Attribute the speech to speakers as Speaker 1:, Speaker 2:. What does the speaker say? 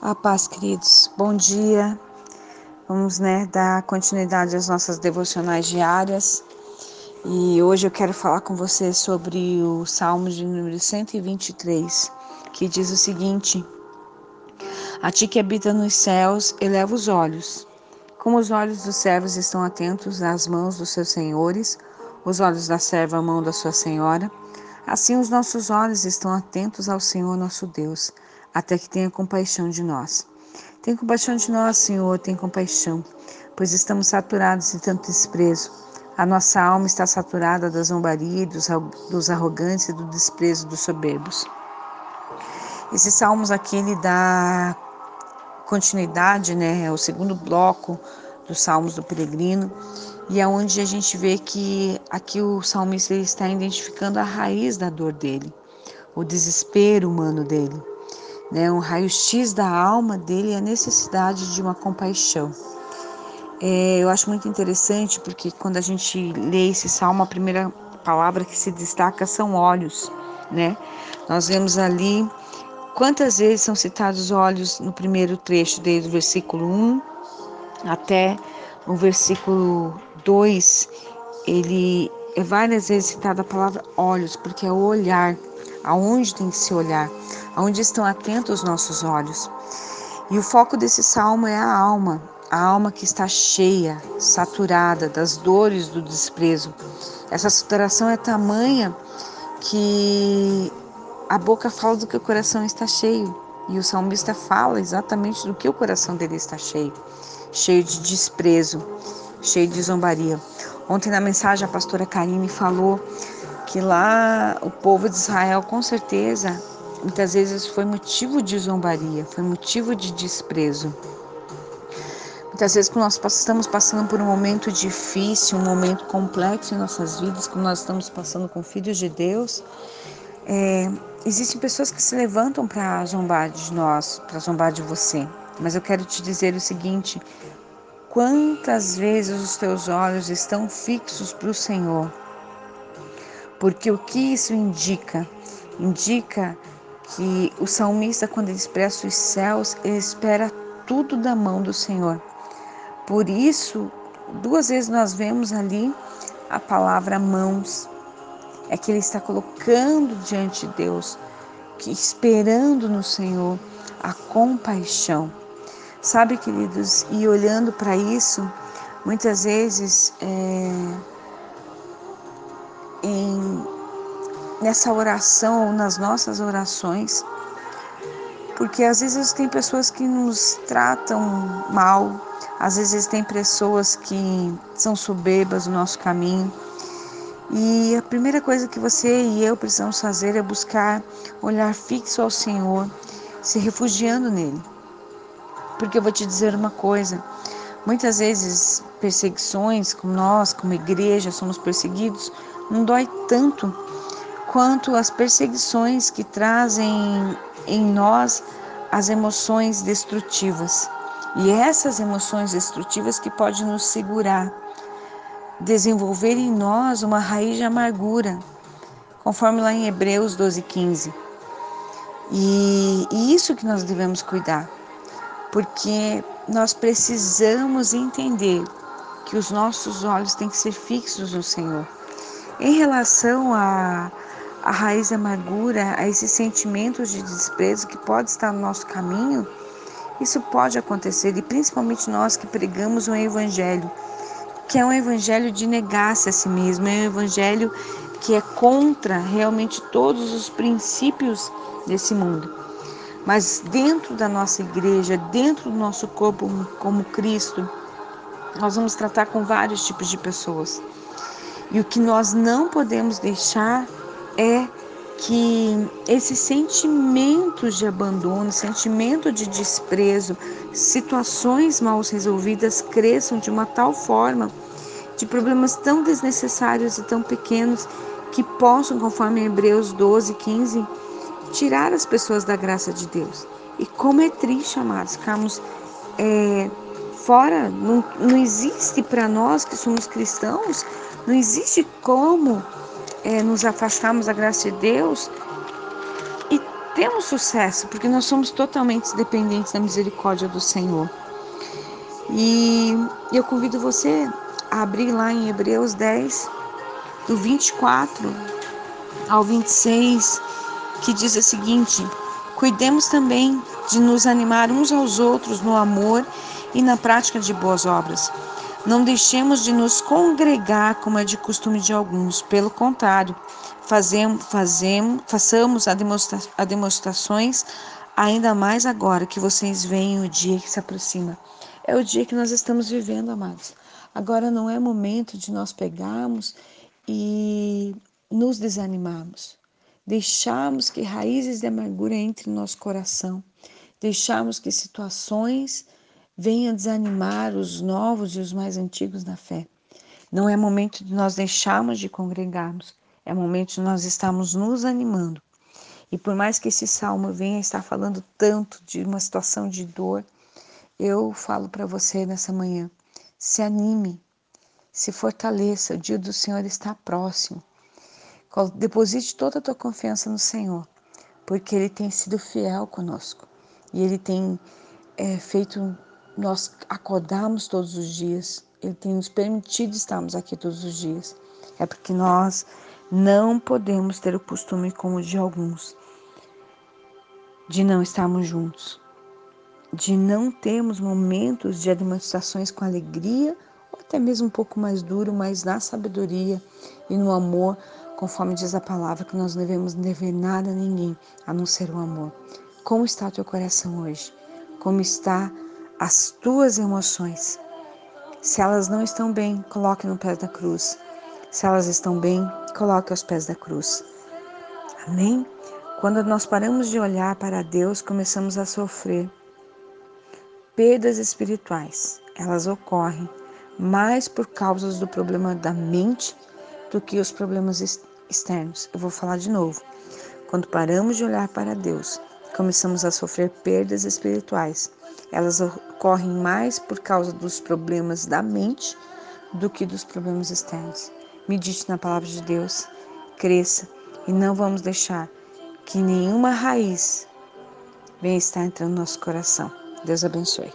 Speaker 1: A paz, queridos. Bom dia. Vamos, né, dar continuidade às nossas devocionais diárias. E hoje eu quero falar com você sobre o Salmo de número 123, que diz o seguinte: A ti que habita nos céus, eleva os olhos. Como os olhos dos servos estão atentos às mãos dos seus senhores, os olhos da serva à mão da sua senhora, assim os nossos olhos estão atentos ao Senhor nosso Deus até que tenha compaixão de nós. Tem compaixão de nós, Senhor, tem compaixão, pois estamos saturados de tanto desprezo. A nossa alma está saturada da zombaria, dos, dos arrogantes e do desprezo dos soberbos. Esses salmos aqui, ele dá continuidade, né, é o segundo bloco dos salmos do peregrino, e é onde a gente vê que aqui o salmista está identificando a raiz da dor dele, o desespero humano dele né, um raio-x da alma dele é a necessidade de uma compaixão. É, eu acho muito interessante porque quando a gente lê esse salmo, a primeira palavra que se destaca são olhos, né? Nós vemos ali quantas vezes são citados olhos no primeiro trecho, desde o versículo 1 até o versículo 2, ele é várias vezes citada a palavra olhos, porque é o olhar, aonde tem que se olhar aonde estão atentos os nossos olhos. E o foco desse salmo é a alma, a alma que está cheia, saturada das dores do desprezo. Essa saturação é tamanha que a boca fala do que o coração está cheio. E o salmista fala exatamente do que o coração dele está cheio cheio de desprezo, cheio de zombaria. Ontem na mensagem a pastora Karine falou que lá o povo de Israel com certeza muitas vezes foi motivo de zombaria, foi motivo de desprezo. Muitas vezes, quando nós estamos passando por um momento difícil, um momento complexo em nossas vidas, como nós estamos passando com filhos de Deus, é, existem pessoas que se levantam para zombar de nós, para zombar de você. Mas eu quero te dizer o seguinte: quantas vezes os teus olhos estão fixos para o Senhor? Porque o que isso indica? Indica que o salmista, quando ele expressa os céus, ele espera tudo da mão do Senhor. Por isso, duas vezes nós vemos ali a palavra mãos. É que ele está colocando diante de Deus, que esperando no Senhor a compaixão. Sabe, queridos, e olhando para isso, muitas vezes é, em nessa oração ou nas nossas orações, porque às vezes tem pessoas que nos tratam mal, às vezes tem pessoas que são soberbas no nosso caminho. E a primeira coisa que você e eu precisamos fazer é buscar olhar fixo ao Senhor, se refugiando nele. Porque eu vou te dizer uma coisa: muitas vezes perseguições, como nós, como igreja, somos perseguidos, não dói tanto quanto às perseguições que trazem em nós as emoções destrutivas. E essas emoções destrutivas que podem nos segurar, desenvolver em nós uma raiz de amargura, conforme lá em Hebreus 12:15. E, e isso que nós devemos cuidar, porque nós precisamos entender que os nossos olhos têm que ser fixos no Senhor. Em relação a a raiz amargura, a esses sentimentos de desprezo que pode estar no nosso caminho, isso pode acontecer e principalmente nós que pregamos um evangelho, que é um evangelho de negar-se a si mesmo, é um evangelho que é contra realmente todos os princípios desse mundo. Mas dentro da nossa igreja, dentro do nosso corpo como Cristo, nós vamos tratar com vários tipos de pessoas. E o que nós não podemos deixar é que esses sentimentos de abandono, sentimento de desprezo, situações mal resolvidas cresçam de uma tal forma de problemas tão desnecessários e tão pequenos que possam, conforme Hebreus 12, 15, tirar as pessoas da graça de Deus. E como é triste, amados, ficarmos é, fora, não, não existe para nós que somos cristãos, não existe como é, nos afastarmos da graça de Deus e temos sucesso, porque nós somos totalmente dependentes da misericórdia do Senhor. E eu convido você a abrir lá em Hebreus 10, do 24 ao 26, que diz o seguinte: Cuidemos também de nos animar uns aos outros no amor e na prática de boas obras. Não deixemos de nos congregar como é de costume de alguns, pelo contrário, fazemos, fazemos, façamos a, demonstra, a demonstrações ainda mais agora que vocês veem o dia que se aproxima. É o dia que nós estamos vivendo, amados. Agora não é momento de nós pegarmos e nos desanimarmos. Deixarmos que raízes de amargura entrem no nosso coração. Deixarmos que situações venham desanimar os novos e os mais antigos na fé. Não é momento de nós deixarmos de congregarmos. É momento de nós estarmos nos animando. E por mais que esse salmo venha estar falando tanto de uma situação de dor, eu falo para você nessa manhã: se anime, se fortaleça, o dia do Senhor está próximo. Deposite toda a tua confiança no Senhor, porque Ele tem sido fiel conosco e Ele tem é, feito nós acordarmos todos os dias. Ele tem nos permitido estarmos aqui todos os dias. É porque nós não podemos ter o costume como de alguns, de não estarmos juntos, de não termos momentos de demonstrações com alegria, ou até mesmo um pouco mais duro, mas na sabedoria e no amor, conforme diz a palavra, que nós devemos dever nada a ninguém, a não ser o amor. Como está o teu coração hoje? Como está as tuas emoções? Se elas não estão bem, coloque no pé da cruz. Se elas estão bem, coloque aos pés da cruz. Amém? Quando nós paramos de olhar para Deus, começamos a sofrer perdas espirituais. Elas ocorrem mais por causa do problema da mente do que os problemas externos. Eu vou falar de novo. Quando paramos de olhar para Deus, começamos a sofrer perdas espirituais. Elas ocorrem mais por causa dos problemas da mente do que dos problemas externos. Medite na palavra de Deus, cresça e não vamos deixar que nenhuma raiz venha estar entrando no nosso coração. Deus abençoe.